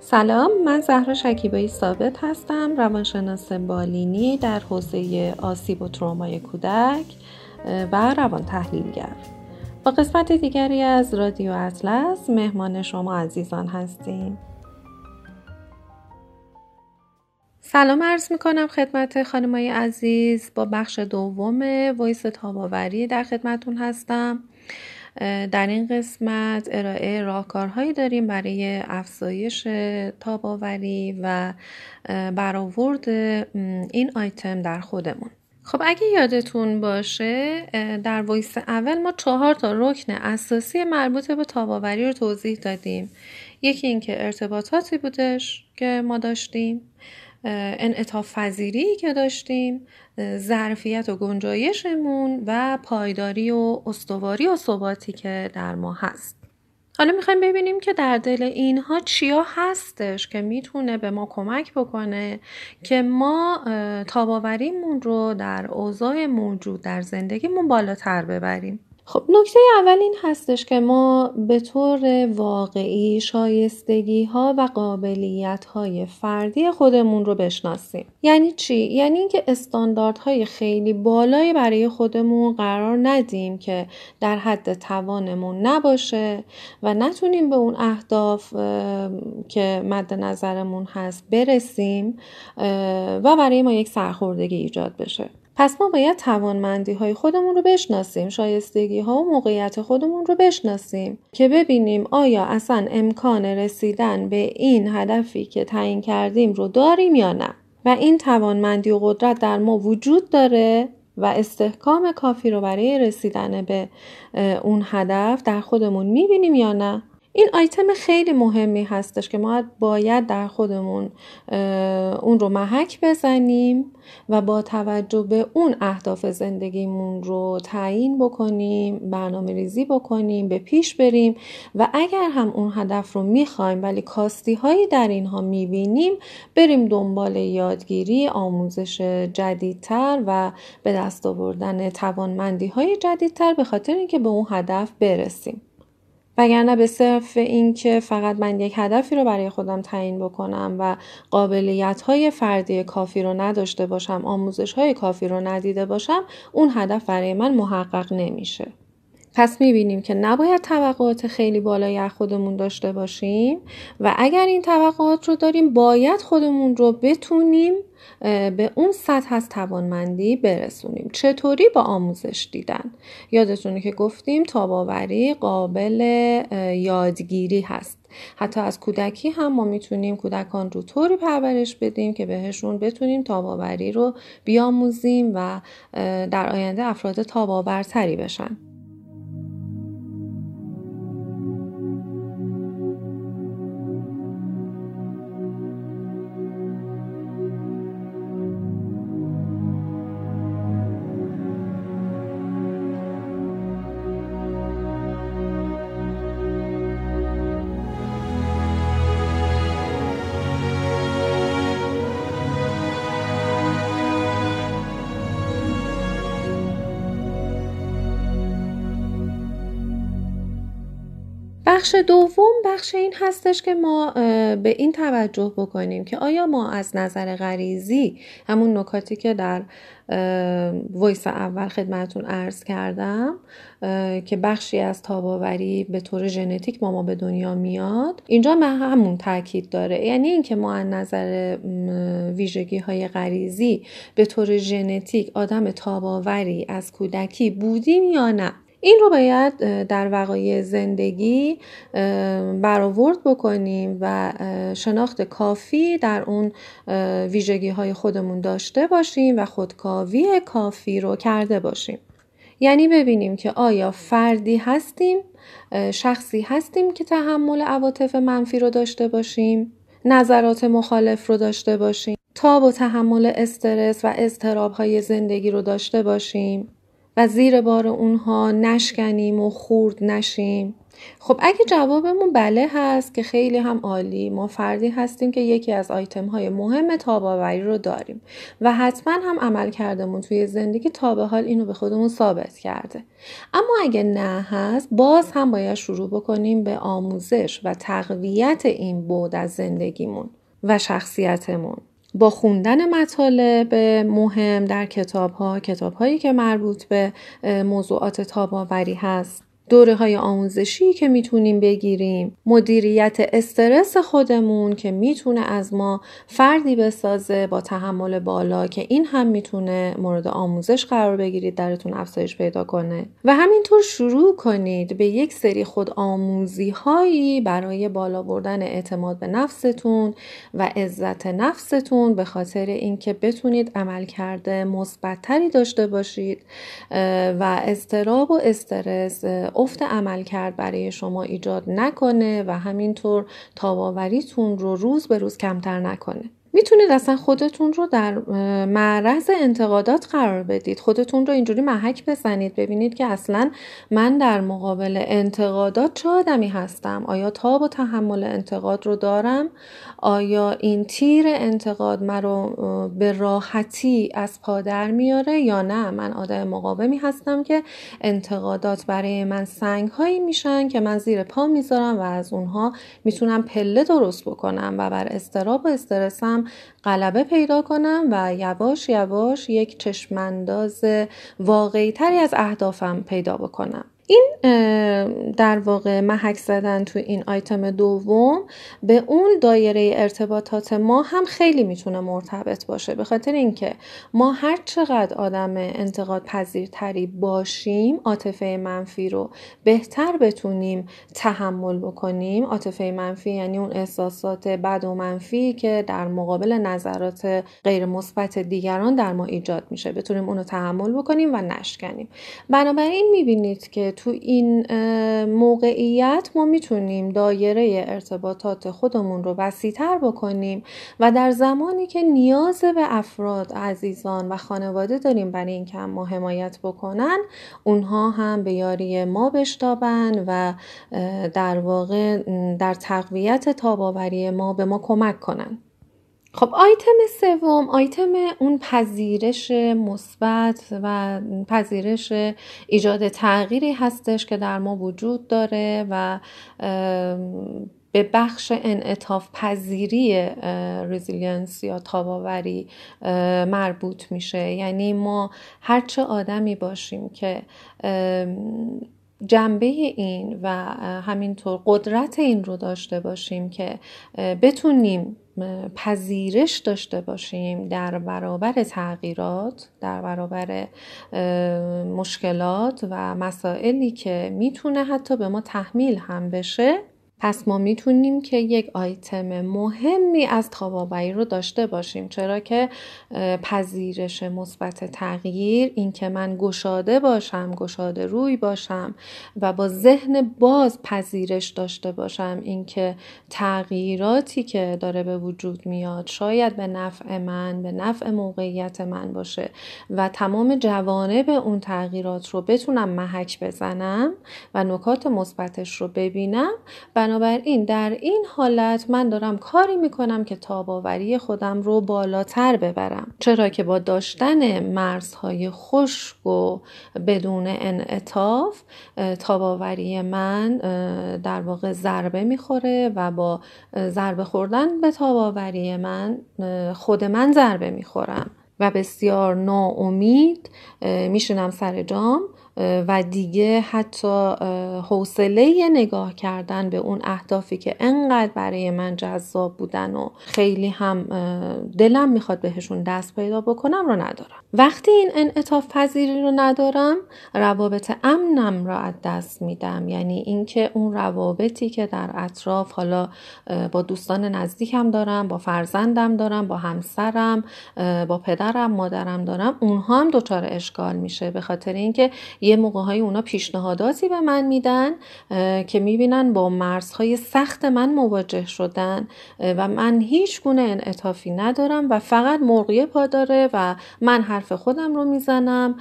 سلام من زهرا شکیبایی ثابت هستم روانشناس بالینی در حوزه آسیب و ترومای کودک و روان تحلیلگر. با قسمت دیگری از رادیو اطلس مهمان شما عزیزان هستیم. سلام عرض می کنم خدمت خانمای عزیز. با بخش دوم ویس تاباوری در خدمتون هستم. در این قسمت ارائه راهکارهایی داریم برای افزایش تاب‌آوری و برآورد این آیتم در خودمون. خب اگه یادتون باشه در voice اول ما چهار تا رکن اساسی مربوط به تاب‌آوری رو توضیح دادیم. یکی اینکه ارتباطاتی بودش که ما داشتیم. انعطاف پذیری که داشتیم ظرفیت و گنجایشمون و پایداری و استواری و ثباتی که در ما هست. حالا می‌خوایم ببینیم که در دل اینها چیا هستش که می‌تونه به ما کمک بکنه که ما تاباوریمون رو در اوضاع موجود در زندگیمون بالاتر ببریم. خب نکته اول این هستش که ما به طور واقعی شایستگی ها و قابلیت های فردی خودمون رو بشناسیم. یعنی چی؟ یعنی اینکه استانداردهای خیلی بالایی برای خودمون قرار ندیم که در حد توانمون نباشه و نتونیم به اون اهداف که مد نظرمون هست برسیم و برای ما یک سرخوردگی ایجاد بشه. پس ما باید توانمندی های خودمون رو بشناسیم شایستگی ها و موقعیت خودمون رو بشناسیم که ببینیم آیا اصلا امکان رسیدن به این هدفی که تعیین کردیم رو داریم یا نه. و این توانمندی و قدرت در ما وجود داره و استحکام کافی رو برای رسیدن به اون هدف در خودمون می‌بینیم یا نه. این آیتم خیلی مهمی هستش که ما باید در خودمون اون رو محک بزنیم و با توجه به اون اهداف زندگیمون رو تعیین بکنیم برنامه ریزی بکنیم به پیش بریم و اگر هم اون هدف رو می‌خوایم ولی کاستی هایی در اینها می‌بینیم بریم دنبال یادگیری آموزش جدیدتر و به دست آوردن توانمندی های جدیدتر به خاطر اینکه به اون هدف برسیم. وگرنه به صرف اینکه فقط من یک هدفی رو برای خودم تعیین بکنم و قابلیت های فردی کافی رو نداشته باشم آموزش های کافی رو ندیده باشم اون هدف برای من محقق نمیشه. پس می‌بینیم که نباید توقعات خیلی بالای از خودمون داشته باشیم و اگر این توقعات رو داریم باید خودمون رو بتونیم به اون سطح از توانمندی برسونیم. چطوری؟ با آموزش دیدن. یادتونه که گفتیم تاباوری قابل یادگیری هست. حتی از کودکی هم ما می‌تونیم کودکان رو طوری پرورش بدیم که بهشون بتونیم تاباوری رو بیاموزیم و در آینده افراد تاباورتری بشن. بخش دوم بخش این هستش که ما به این توجه بکنیم که آیا ما از نظر غریزی همون نکاتی که در ویس اول خدمتون ارز کردم که بخشی از تاباوری به طور ژنتیک ما ما به دنیا میاد اینجا به همون تاکید داره. یعنی اینکه ما از نظر ویژگی های غریزی به طور ژنتیک آدم تاباوری از کودکی بودیم یا نه؟ این رو باید در وقایع زندگی برآورد بکنیم و شناخت کافی در اون ویژگی های خودمون داشته باشیم و خودکاوی کافی رو کرده باشیم. یعنی ببینیم که آیا فردی هستیم شخصی هستیم که تحمل عواطف منفی رو داشته باشیم نظرات مخالف رو داشته باشیم تاب و تحمل استرس و اضطراب های زندگی رو داشته باشیم. و زیر بار اونها نشکنیم و خورد نشیم. خب اگه جوابمون بله هست که خیلی هم عالی ما فردی هستیم که یکی از آیتم های مهم تاباوری رو داریم و حتما هم عمل کردمون توی زندگی تا به حال اینو به خودمون ثابت کرده. اما اگه نه هست باز هم باید شروع بکنیم به آموزش و تقویت این بود از زندگیمون و شخصیتمون. با خوندن مطالب مهم در کتاب ها کتاب هایی که مربوط به موضوعات تاباوری هست. دوره های آموزشی که می‌تونیم بگیریم. مدیریت استرس خودمون که می‌تونه از ما فردی بسازه با تحمل بالا که این هم می‌تونه مورد آموزش قرار بگیرید درتون افزایش پیدا کنه. و همینطور شروع کنید به یک سری خود آموزی هایی برای بالا بردن اعتماد به نفستون و عزت نفستون به خاطر اینکه بتونید عمل کرده مثبتتری داشته باشید و استراب و استرس افت عمل کرد برای شما ایجاد نکنه و همینطور تاباوریتون رو روز به روز کمتر نکنه. می‌تونید اصلا خودتون رو در معرض انتقادات قرار بدید. خودتون رو اینجوری محک بزنید ببینید که اصلا من در مقابل انتقادات چه آدمی هستم؟ آیا تاب و تحمل انتقاد رو دارم؟ آیا این تیر انتقاد مرا به راحتی از پادر میاره یا نه؟ من آدم مقاومی هستم که انتقادات برای من سنگ هایی میشن که من زیر پا می‌ذارم و از اونها می‌تونم پله درست بکنم و بر استراب و استرسم غلبه پیدا کنم و یواش یواش یک چشمانداز واقعی تری از اهدافم پیدا بکنم. این در واقع محک زدن تو این آیتم دوم به اون دایره ارتباطات ما هم خیلی می‌تونه مرتبط باشه. به خاطر اینکه ما هر چقدر آدم انتقاد پذیرتری باشیم عاطفه منفی رو بهتر بتونیم تحمل بکنیم. عاطفه منفی یعنی اون احساسات بد و منفی که در مقابل نظرات غیر مثبت دیگران در ما ایجاد میشه. بتونیم اونو تحمل بکنیم و نشکنیم. بنابراین می‌بینید که تو این موقعیت ما می‌تونیم دایره ارتباطات خودمون رو وسیعتر بکنیم و در زمانی که نیاز به افراد عزیزان و خانواده داریم برای اینکه ما حمایت بکنن اونها هم به یاری ما بشتابن و در واقع در تقویت تاباوری ما به ما کمک کنن. خب آیتم سوم آیتم اون پذیرش مثبت و پذیرش ایجاد تغییری هستش که در ما وجود داره و به بخش انعطاف پذیری resilience یا تاب‌آوری مربوط میشه. یعنی ما هرچه آدمی باشیم که جنبه این و همینطور قدرت این رو داشته باشیم که بتونیم پذیرش داشته باشیم در برابر تغییرات در برابر مشکلات و مسائلی که می‌تونه حتی به ما تحمیل هم بشه. پس ما می‌تونیم که یک آیتم مهمی از تاباوری رو داشته باشیم چرا که پذیرش مثبت تغییر اینکه من گشاده باشم گشاده روی باشم و با ذهن باز پذیرش داشته باشم. اینکه تغییراتی که داره به وجود میاد شاید به نفع من به نفع موقعیت من باشه و تمام جوانب اون تغییرات رو بتونم محک بزنم و نکات مثبتش رو ببینم بنابراین در این حالت من دارم کاری می‌کنم که تاباوری خودم رو بالاتر ببرم. چرا که با داشتن مرزهای خشک و بدون انعطاف تاباوری من در واقع ضربه می‌خوره و با ضربه خوردن به تاباوری من خود من ضربه می‌خورم. و بسیار ناامید میشونم سر جام و دیگه حتی حوصله نگاه کردن به اون اهدافی که انقدر برای من جذاب بودن و خیلی هم دلم می‌خواد بهشون دست پیدا بکنم رو ندارم. وقتی این انعطاف پذیری رو ندارم روابط امنم را از دست میدم. یعنی اینکه اون روابطی که در اطراف حالا با دوستان نزدیکم دارم با فرزندم دارم با همسرم با پدرم مادرم دارم اونها هم دچار اشکال میشه. به خاطر اینکه یه موقع های اونا پیشنهاداتی به من میدن که می‌بینن با مرزهای سخت من مواجه شدن و من هیچ گونه انعطافی ندارم و فقط مرغیه پا داره و من حرف خودم رو می‌زنم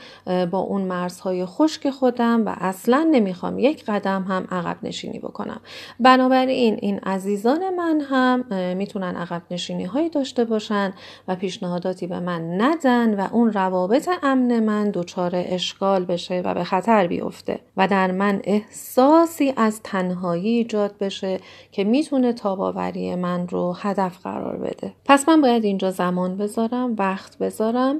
با اون مرزهای خشک خودم و اصلا نمی‌خوام یک قدم هم عقب نشینی بکنم. بنابراین این عزیزان من هم می‌تونن عقب نشینی هایی داشته باشن و پیشنهاداتی به من ندن و اون روابط امن من دچار اشکال بشه و به خطر بیفته و در من احساسی از تنهایی ایجاد بشه که می‌تونه تاباوری من رو هدف قرار بده. پس من باید اینجا زمان بذارم وقت بذارم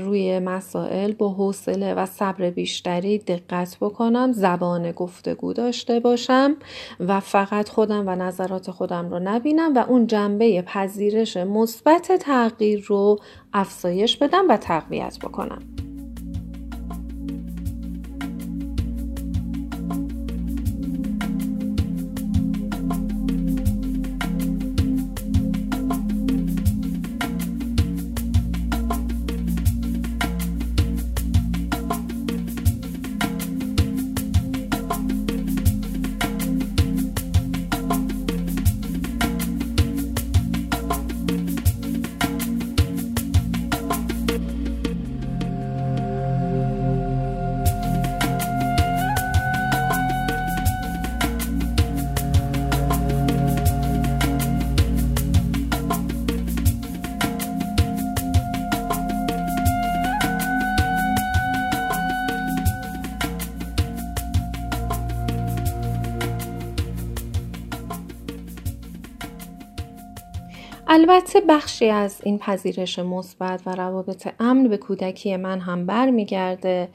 روی مسائل با حوصله و صبر بیشتری دقت بکنم زبان گفتگو داشته باشم و فقط خودم و نظرات خودم رو نبینم و اون جنبه پذیرش مثبت تغییر رو افزایش بدم و تقویت بکنم. البته بخشی از این پذیرش مثبت و روابط امن به کودکی من هم برمیگرده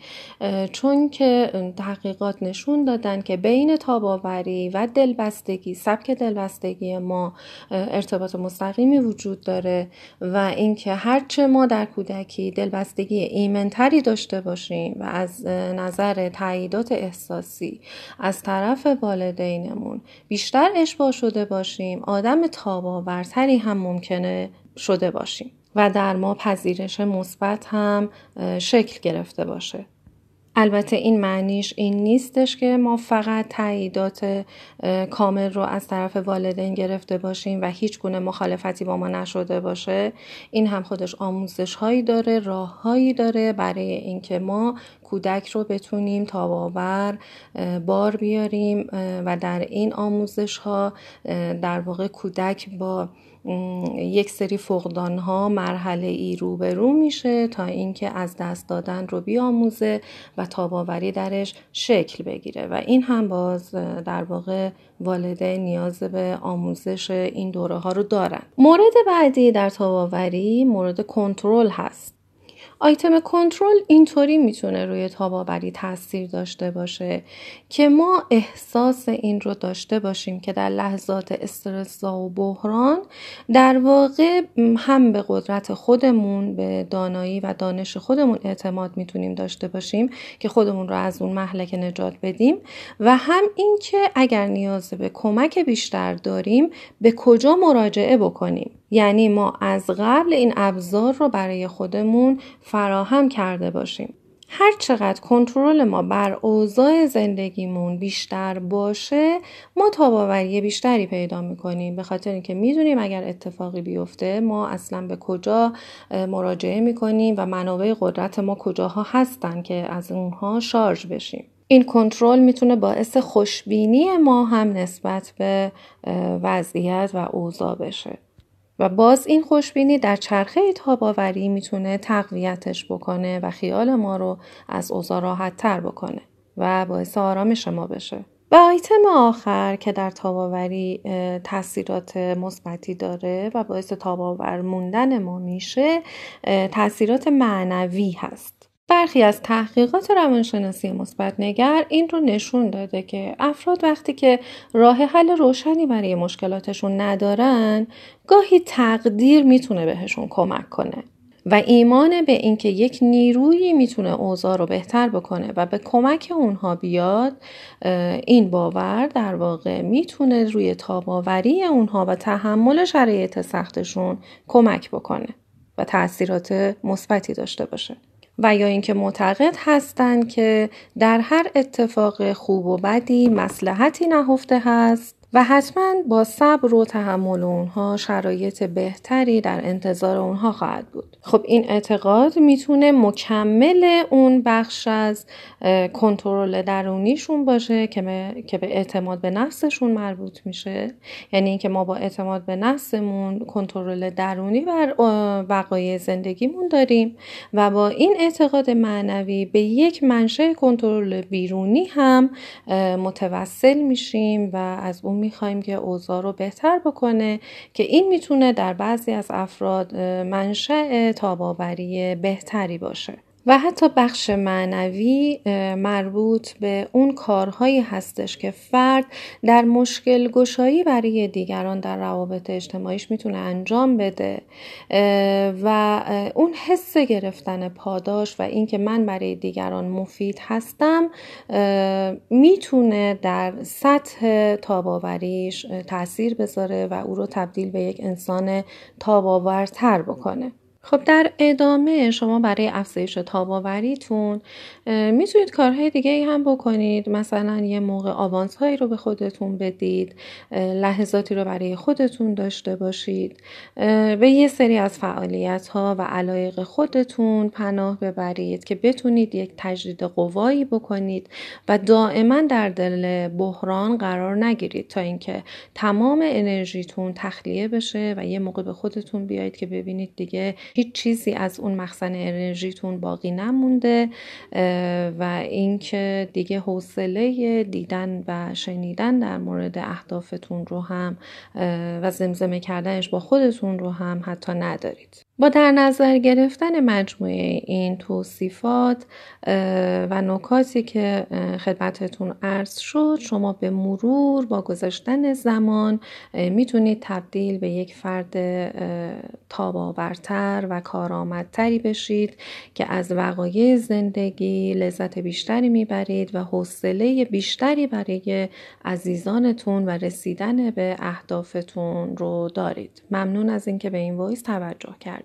چون که تحقیقات نشون دادن که بین تاباوری و دلبستگی سبک دلبستگی ما ارتباط مستقیمی وجود داره و اینکه هرچه ما در کودکی دلبستگی ایمنتری داشته باشیم و از نظر تاییدات احساسی از طرف والدینمون بیشتر اشباه شده باشیم آدم تاباورتری هم ممکنه شده باشیم. و در ما پذیرش مثبت هم شکل گرفته باشه. البته این معنیش این نیستش که ما فقط تاییدات کامل رو از طرف والدین گرفته باشیم و هیچ گونه مخالفتی با ما نشده باشه. این هم خودش آموزش هایی داره راه هایی داره برای اینکه ما کودک رو بتونیم تاباور بار بیاریم و در این آموزش ها در واقع کودک با یک سری فقدان ها مرحله ای روبرو میشه تا اینکه از دست دادن رو بیاموزه و تاباوری درش شکل بگیره. و این هم باز در واقع والدین نیاز به آموزش این دوره ها رو دارن. مورد بعدی در تاباوری مورد کنترل هست. آیتم کنترل اینطوری می‌تونه روی تاباوری تاثیر داشته باشه که ما احساس این رو داشته باشیم که در لحظات استرس و بحران در واقع هم به قدرت خودمون به دانایی و دانش خودمون اعتماد می‌تونیم داشته باشیم که خودمون رو از اون محلک نجات بدیم و هم اینکه اگر نیاز به کمک بیشتر داریم به کجا مراجعه بکنیم؟ یعنی ما از قبل این ابزار رو برای خودمون فراهم کرده باشیم. هر چقدر کنترل ما بر اوضاع زندگیمون بیشتر باشه ما تاباوری بیشتری پیدا می‌کنیم. به خاطر اینکه می‌دونیم اگر اتفاقی بیفته ما اصلا به کجا مراجعه می‌کنیم و منابع قدرت ما کجاها هستن که از اونها شارژ بشیم. این کنترل می‌تونه باعث خوشبینی ما هم نسبت به وضعیت و اوضاع بشه. و باز این خوشبینی در چرخه تاباوری می‌تونه تقویتش بکنه و خیال ما رو از اوضاع راحت تر بکنه و باعث آرامش ما بشه. و آیتم آخر که در تاباوری تاثیرات مثبتی داره و باعث تاباور موندن ما میشه تاثیرات معنوی هست. برخی از تحقیقات روانشناسی مثبت نگر این رو نشون داده که افراد وقتی که راه حل روشنی برای مشکلاتشون ندارن گاهی تقدیر می‌تونه بهشون کمک کنه و ایمان به اینکه یک نیرویی می‌تونه اوضاع رو بهتر بکنه و به کمک اونها بیاد این باور در واقع می‌تونه روی تاباوری اونها و تحمل شرایط سختشون کمک بکنه و تاثیرات مثبتی داشته باشه. و یا اینکه معتقد هستند که در هر اتفاق خوب و بدی مسلحتی نهفته هست و حتما با صبر و تحمل اونها شرایط بهتری در انتظار اونها خواهد بود. خب این اعتقاد می‌تونه مکمل اون بخش از کنترل درونیشون باشه که به اعتماد به نفسشون مربوط میشه. یعنی اینکه ما با اعتماد به نفسمون کنترل درونی بر وقایع زندگیمون داریم و با این اعتقاد معنوی به یک منشه کنترل بیرونی هم متوسل میشیم و از اون می‌خوایم که اوضاع رو بهتر بکنه که این می‌تونه در بعضی از افراد منشأ تاباوری بهتری باشه. و حتی بخش معنوی مربوط به اون کارهایی هستش که فرد در مشکل گشایی برای دیگران در روابط اجتماعیش می‌تونه انجام بده. و اون حس گرفتن پاداش و اینکه من برای دیگران مفید هستم می‌تونه در سطح تاباوریش تاثیر بذاره و او رو تبدیل به یک انسان تاباورتر بکنه. خب در ادامه شما برای افزایش تاباوریتون می‌تونید کارهای دیگه ای هم بکنید. مثلا یه موقع آوانس هایی رو به خودتون بدید لحظاتی رو برای خودتون داشته باشید. و یه سری از فعالیت ها و علایق خودتون پناه ببرید که بتونید یک تجدید قوایی بکنید و دائما در دل بحران قرار نگیرید تا اینکه تمام انرژیتون تخلیه بشه و یه موقع به خودتون بیایید که ببینید دیگه هیچ چیزی از اون مخزن انرژیتون باقی نمونده و اینکه دیگه حوصله دیدن و شنیدن در مورد اهدافتون رو هم و زمزمه کردنش با خودتون رو هم حتی ندارید. با در نظر گرفتن مجموعه این توصیفات و نکاتی که خدمتتون عرض شد شما به مرور با گذاشتن زمان می‌تونید تبدیل به یک فرد تاباورتر و کارآمدتری بشید که از وقایع زندگی لذت بیشتری می‌برید و حوصله بیشتری برای عزیزانتون و رسیدن به اهدافتون رو دارید. ممنون از اینکه به این وایس توجه کردید.